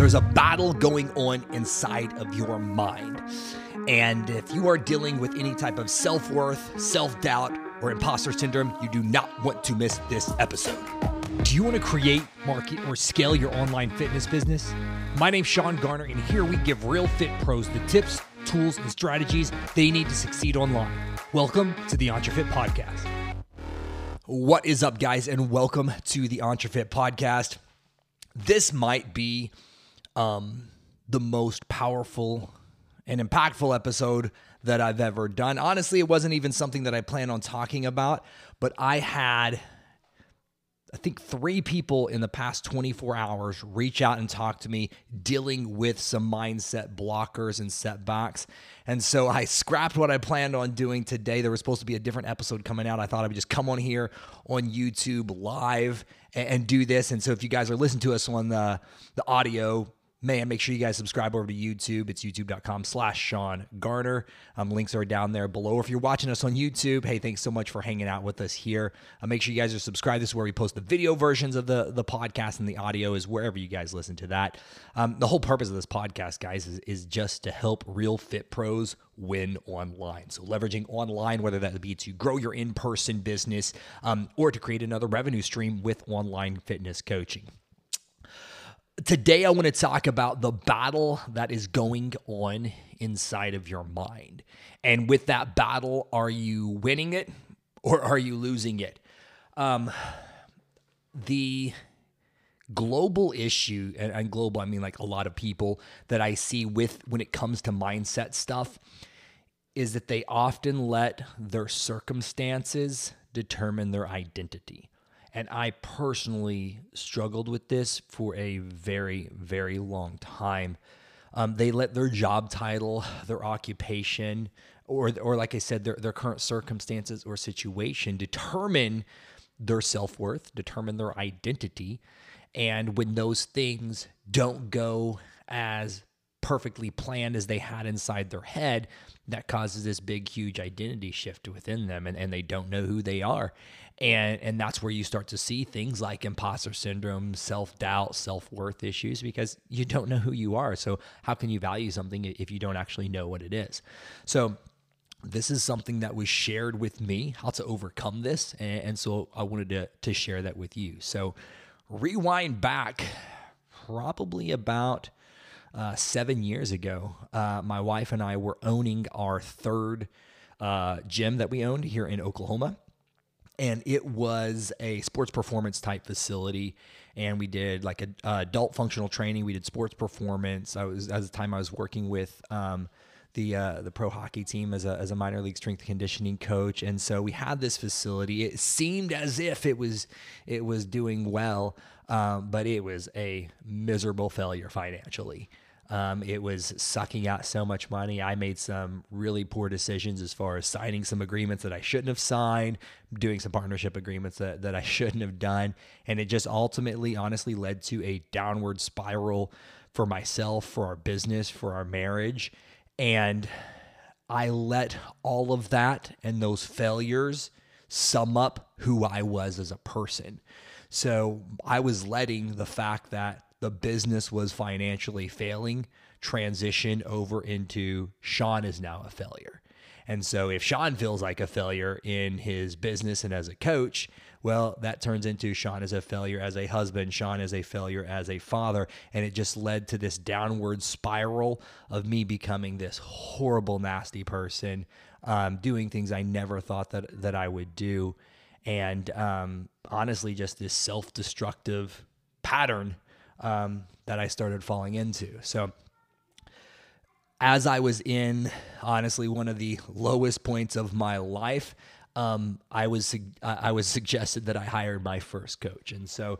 There's a battle going on inside of your mind. And if you are dealing with any type of self worth, self doubt, or imposter syndrome, you do not want to miss this episode. Do you want to create, market, or scale your online fitness business? My name's Sean Garner, and here we give real fit pros the tips, tools, and strategies they need to succeed online. Welcome to the EntreFit Podcast. What is up, guys, and welcome to the EntreFit Podcast. This might be um, the most powerful and impactful episode that I've ever done. Honestly, it wasn't even something that I planned on talking about, but I had I think three people in the past 24 hours reach out and talk to me dealing with some mindset blockers and setbacks. And so I scrapped what I planned on doing today. There was supposed to be a different episode coming out. I thought I would just come on here on YouTube live and, and do this. And so if you guys are listening to us on the, the audio, man, make sure you guys subscribe over to YouTube. It's youtube.com slash Sean Garner. Um, links are down there below. If you're watching us on YouTube, hey, thanks so much for hanging out with us here. Uh, make sure you guys are subscribed. This is where we post the video versions of the, the podcast and the audio is wherever you guys listen to that. Um, the whole purpose of this podcast, guys, is, is just to help real fit pros win online. So leveraging online, whether that be to grow your in-person business um, or to create another revenue stream with online fitness coaching. Today, I want to talk about the battle that is going on inside of your mind. And with that battle, are you winning it or are you losing it? Um, the global issue, and, and global, I mean like a lot of people that I see with when it comes to mindset stuff, is that they often let their circumstances determine their identity. And I personally struggled with this for a very, very long time. Um, they let their job title, their occupation, or, or like I said, their, their current circumstances or situation determine their self worth, determine their identity. And when those things don't go as perfectly planned as they had inside their head, that causes this big, huge identity shift within them, and, and they don't know who they are and and that's where you start to see things like imposter syndrome self-doubt self-worth issues because you don't know who you are. So how can you value something if you don't actually know what it is? So this is something that was shared with me how to overcome this. And, and so i wanted to, to share that with you. So rewind back probably about uh, seven years ago uh, my wife and i were owning our third uh, gym that we owned here in oklahoma and it was a sports performance type facility. And we did like a, adult functional training. We did sports performance. I was at the time i was working with um, the uh, the pro hockey team as a, as a minor league strength conditioning coach. And so we had this facility. It seemed as if it was it was doing well um, but it was a miserable failure financially um, it was sucking out so much money. I made some really poor decisions as far as signing some agreements that I shouldn't have signed, doing some partnership agreements that, that I shouldn't have done. And it just ultimately, honestly, led to a downward spiral for myself, for our business, for our marriage. And I let all of that and those failures sum up who I was as a person. So I was letting the fact that the business was financially failing transition over into Sean is now a failure. And so if Sean feels like a failure in his business and as a coach, well, that turns into Sean is a failure as a husband, Sean is a failure as a father. And it just led to this downward spiral of me becoming this horrible, nasty person, um, doing things I never thought that, that I would do. And um, honestly, just this self destructive pattern um, that I started falling into. So, as I was in honestly one of the lowest points of my life, um, I was I was suggested that I hired my first coach, and so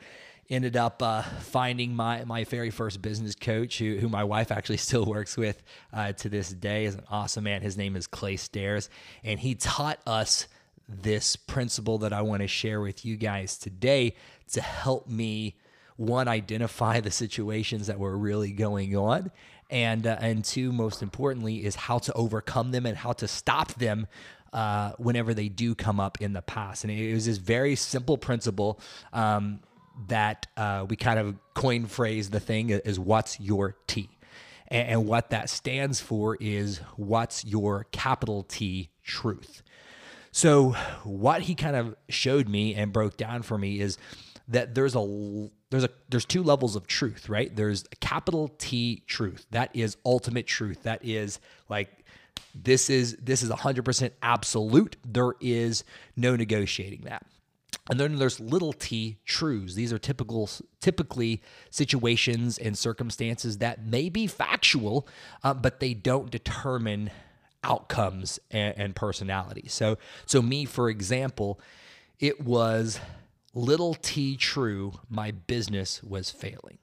ended up uh, finding my my very first business coach, who, who my wife actually still works with uh, to this day. is an awesome man. His name is Clay Staires, and he taught us this principle that I want to share with you guys today to help me one identify the situations that were really going on and uh, and two most importantly is how to overcome them and how to stop them uh, whenever they do come up in the past and it was this very simple principle um, that uh, we kind of coin phrase the thing is what's your T? And, and what that stands for is what's your capital T truth. So, what he kind of showed me and broke down for me is that there's a there's a there's two levels of truth, right? There's a capital T truth. That is ultimate truth. That is like this is this is 100% absolute. There is no negotiating that. And then there's little t truths. These are typical, typically situations and circumstances that may be factual, uh, but they don't determine outcomes and, and personality. So, so me, for example, it was little t true. My business was failing.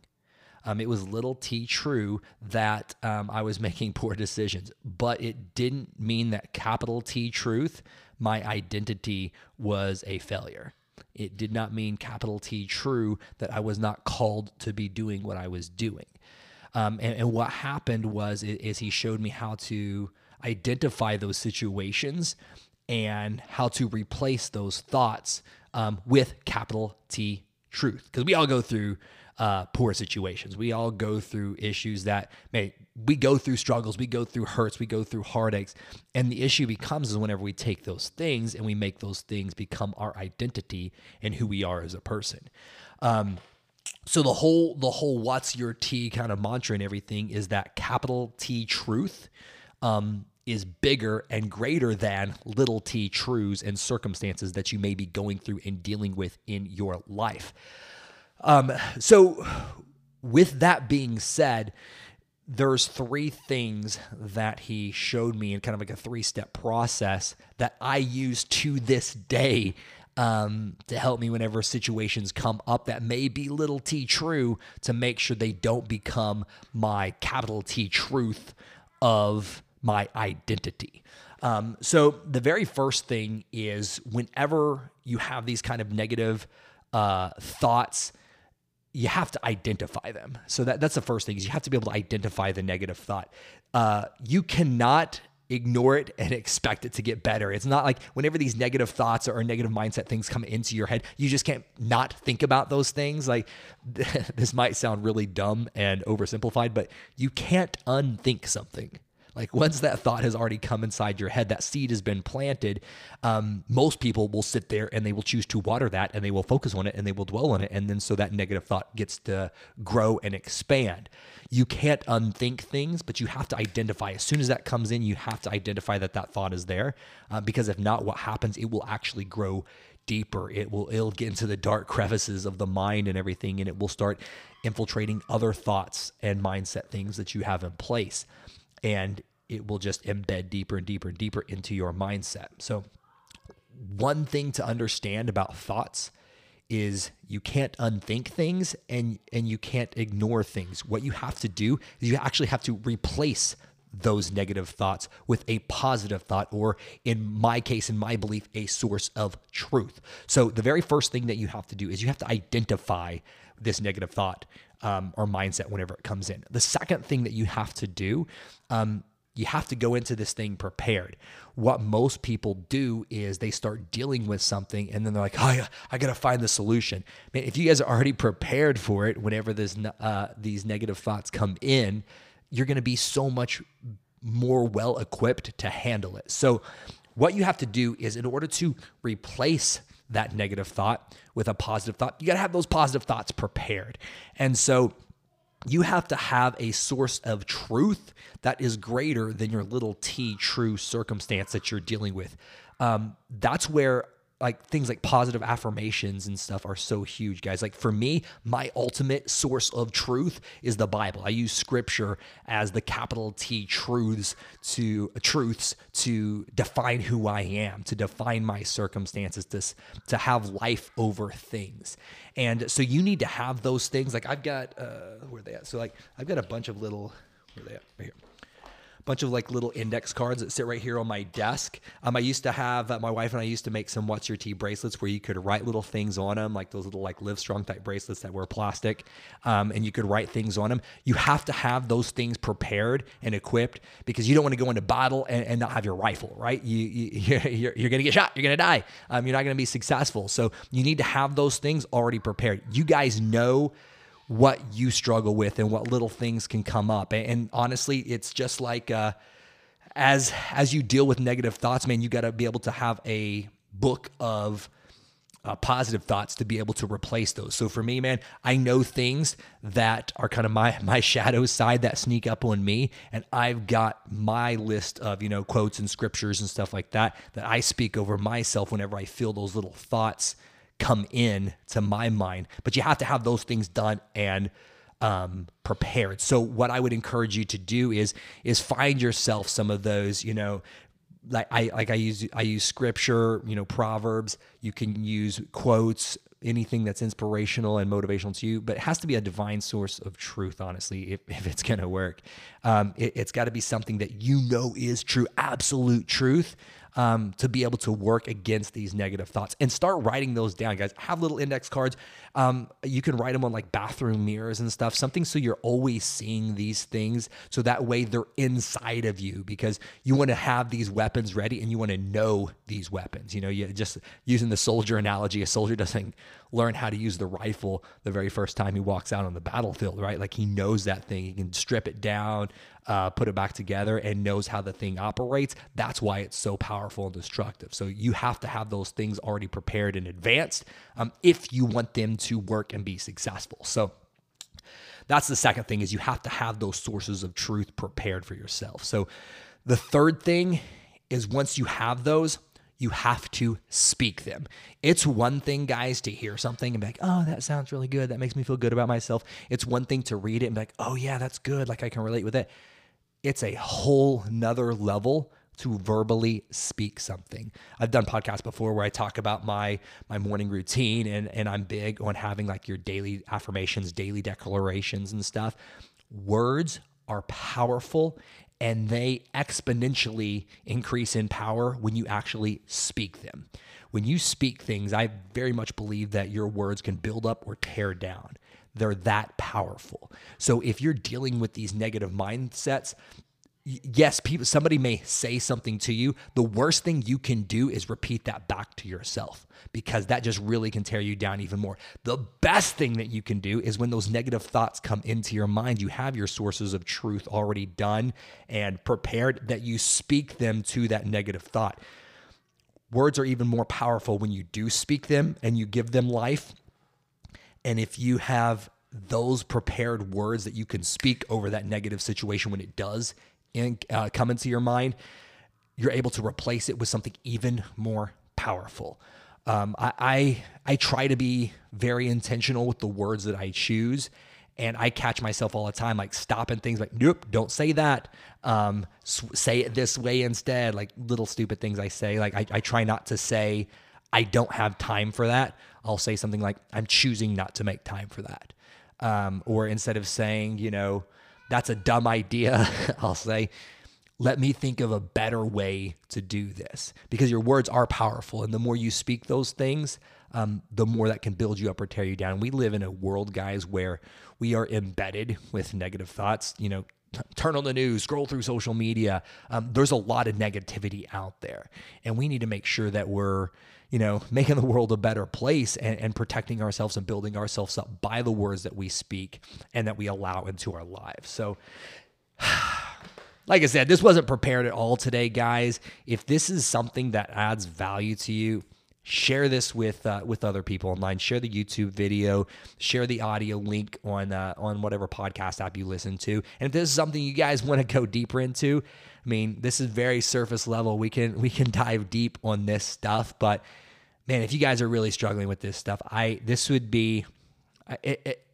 Um, it was little t true that um, I was making poor decisions, but it didn't mean that capital T truth, my identity was a failure. It did not mean capital T true that I was not called to be doing what I was doing. Um, and, and, what happened was is he showed me how to identify those situations and how to replace those thoughts um, with capital T truth. Because we all go through uh, poor situations. We all go through issues that may we go through struggles, we go through hurts, we go through heartaches, and the issue becomes is whenever we take those things and we make those things become our identity and who we are as a person. Um, so the whole the whole what's your T kind of mantra and everything is that capital T truth um, is bigger and greater than little t truths and circumstances that you may be going through and dealing with in your life. Um, so, with that being said, there's three things that he showed me in kind of like a three step process that I use to this day um, to help me whenever situations come up that may be little t true to make sure they don't become my capital T truth of my identity. Um, so, the very first thing is whenever you have these kind of negative uh, thoughts, you have to identify them. So that that's the first thing is you have to be able to identify the negative thought. Uh, you cannot ignore it and expect it to get better. It's not like whenever these negative thoughts or negative mindset things come into your head, you just can't not think about those things. Like this might sound really dumb and oversimplified, but you can't unthink something. Like once that thought has already come inside your head, that seed has been planted. Um, most people will sit there and they will choose to water that and they will focus on it and they will dwell on it. And then so that negative thought gets to grow and expand. You can't unthink things, but you have to identify. As soon as that comes in, you have to identify that that thought is there. Uh, because if not, what happens? It will actually grow deeper. It will it'll get into the dark crevices of the mind and everything, and it will start infiltrating other thoughts and mindset things that you have in place and it will just embed deeper and deeper and deeper into your mindset. So, one thing to understand about thoughts is you can't unthink things and and you can't ignore things. What you have to do is you actually have to replace those negative thoughts with a positive thought, or in my case, in my belief, a source of truth. So, the very first thing that you have to do is you have to identify this negative thought um, or mindset whenever it comes in. The second thing that you have to do, um, you have to go into this thing prepared. What most people do is they start dealing with something and then they're like, oh, I, I got to find the solution. Man, if you guys are already prepared for it, whenever this, uh, these negative thoughts come in, you're going to be so much more well equipped to handle it. So, what you have to do is, in order to replace that negative thought with a positive thought. You got to have those positive thoughts prepared. And so you have to have a source of truth that is greater than your little t true circumstance that you're dealing with. Um, that's where like things like positive affirmations and stuff are so huge, guys. Like for me, my ultimate source of truth is the Bible. I use scripture as the capital T truths to truths to define who I am, to define my circumstances, to, to have life over things. And so you need to have those things. Like I've got uh where are they at? So like I've got a bunch of little where are they at? Right here bunch of like little index cards that sit right here on my desk. Um, I used to have uh, my wife and I used to make some What's Your T bracelets where you could write little things on them, like those little like Live Strong type bracelets that were plastic, um, and you could write things on them. You have to have those things prepared and equipped because you don't want to go into battle and, and not have your rifle, right? You, you you're, you're going to get shot. You're to die. Um, you're not to be successful. So you need to have those things already prepared. You guys know what you struggle with and what little things can come up. And, and honestly, it's just like uh, as as you deal with negative thoughts, man, you got to be able to have a book of uh, positive thoughts to be able to replace those. So for me, man, I know things that are kind of my my shadow side that sneak up on me, and I've got my list of you know quotes and scriptures and stuff like that that I speak over myself whenever I feel those little thoughts come in to my mind. But you have to have those things done and um, prepared. So what I would encourage you to do is is find yourself some of those, you know, like I like I use I use scripture, you know, proverbs. You can use quotes, anything that's inspirational and motivational to you, but it has to be a divine source of truth. Honestly, if, if it's gonna work, um, it, it's got to be something that you know is true, absolute truth um, to be able to work against these negative thoughts and start writing those down, guys. Have little index cards. Um, you can write them on like bathroom mirrors and stuff, something so you're always seeing these things. So that way they're inside of you because you want to have these weapons ready and you want to know these weapons. You know, you just using the soldier analogy, a soldier doesn't learn how to use the rifle the very first time he walks out on the battlefield, right? Like he knows that thing. He can strip it down, uh, put it back together, and knows how the thing operates. That's why it's so powerful and destructive. So you have to have those things already prepared and advanced um, if you want them to work and be successful. So that's the second thing is you have to have those sources of truth prepared for yourself. So the third thing is once you have those, you have to speak them. It's one thing, guys, to hear something and be like, oh, that sounds really good. That makes me feel good about myself. It's one thing to read it and be like, oh, yeah, that's good. Like I can relate with it. It's a whole nother level to verbally speak something. I've done podcasts before where I talk about my my morning routine and and I'm big on having like your daily affirmations, daily declarations and stuff. Words are powerful and they exponentially increase in power when you actually speak them. When you speak things, I very much believe that your words can build up or tear down. They're that powerful. So if you're dealing with these negative mindsets, yes, people somebody may say something to you. The worst thing you can do is repeat that back to yourself because that just really can tear you down even more. The best thing that you can do is when those negative thoughts come into your mind, you have your sources of truth already done and prepared that you speak them to that negative thought. Words are even more powerful when you do speak them and you give them life. And if you have those prepared words that you can speak over that negative situation when it does in, uh, come into your mind, you're able to replace it with something even more powerful. Um, I, I, I try to be very intentional with the words that I choose, and I catch myself all the time, like stopping things, like nope, don't say that. Um, say it this way instead. Like little stupid things I say. Like I, I try not to say I don't have time for that. I'll say something like I'm choosing not to make time for that. Um, or instead of saying, you know, that's a dumb idea, I'll say, let me think of a better way to do this because your words are powerful. And the more you speak those things, um, the more that can build you up or tear you down. We live in a world, guys, where we are embedded with negative thoughts. You know, turn on the news, scroll through social media. Um, there's a lot of negativity out there. And we need to make sure that we're you know, making the world a better place and, and protecting ourselves and building ourselves up by the words that we speak and that we allow into our lives. So, like I said, this wasn't prepared at all today, guys. If this is something that adds value to you, share this with uh, with other people online. Share the YouTube video, share the audio link on uh, on whatever podcast app you listen to. And if this is something you guys want to go deeper into, I mean, this is very surface level. We can we can dive deep on this stuff, but man, if you guys are really struggling with this stuff, I this would be it, it,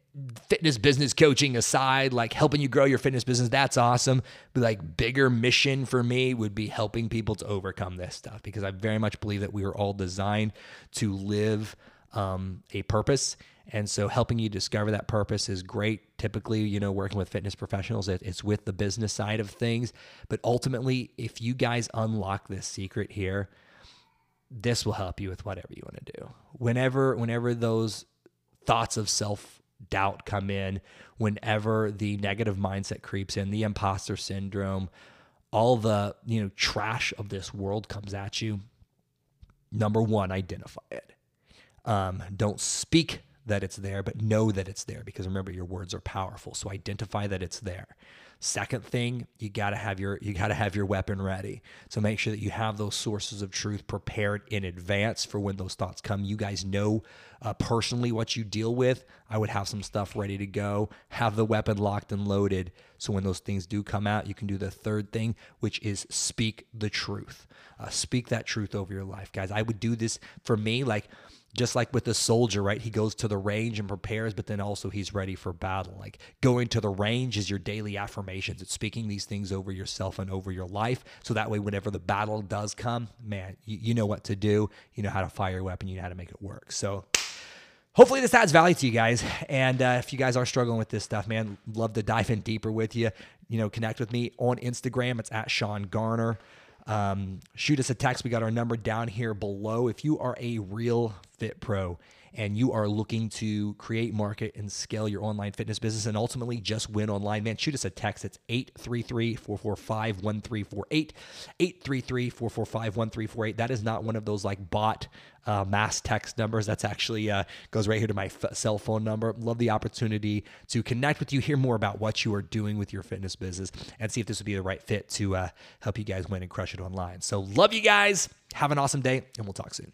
fitness business coaching aside, like helping you grow your fitness business. That's awesome. But like bigger mission for me would be helping people to overcome this stuff because I very much believe that we are all designed to live um, a purpose. And so helping you discover that purpose is great. Typically, you know, working with fitness professionals, it's with the business side of things. But ultimately, if you guys unlock this secret here, this will help you with whatever you want to do. Whenever, whenever those thoughts of self doubt come in, whenever the negative mindset creeps in, the imposter syndrome, all the, you know, trash of this world comes at you, number one, identify it. Um, don't speak that it's there, but know that it's there because remember your words are powerful. So identify that it's there. Second thing, you got to have your you got to have your weapon ready. So make sure that you have those sources of truth prepared in advance for when those thoughts come. You guys know uh, personally what you deal with. I would have some stuff ready to go. Have the weapon locked and loaded so when those things do come out, you can do the third thing, which is speak the truth. Uh, speak that truth over your life, guys. I would do this for me like just like with the soldier, right? He goes to the range and prepares, but then also he's ready for battle. Like going to the range is your daily affirmations. It's speaking these things over yourself and over your life. So that way, whenever the battle does come, man, you, you know what to do. You know how to fire your weapon. You know how to make it work. So hopefully this adds value to you guys. And uh, if you guys are struggling with this stuff, man, love to dive in deeper with you. You know, connect with me on Instagram. It's at Sean Garner. Um, shoot us a text. We got our number down here below. If you are a real fit pro and you are looking to create, market, and scale your online fitness business and ultimately just win online, man, shoot us a text. It's 833 445 1348. 833 445 1348. That is not one of those like bot uh, mass text numbers. That's actually uh, goes right here to my f- cell phone number. Love the opportunity to connect with you, hear more about what you are doing with your fitness business, and see if this would be the right fit to uh, help you guys win and crush it online. So, love you guys. Have an awesome day, and we'll talk soon.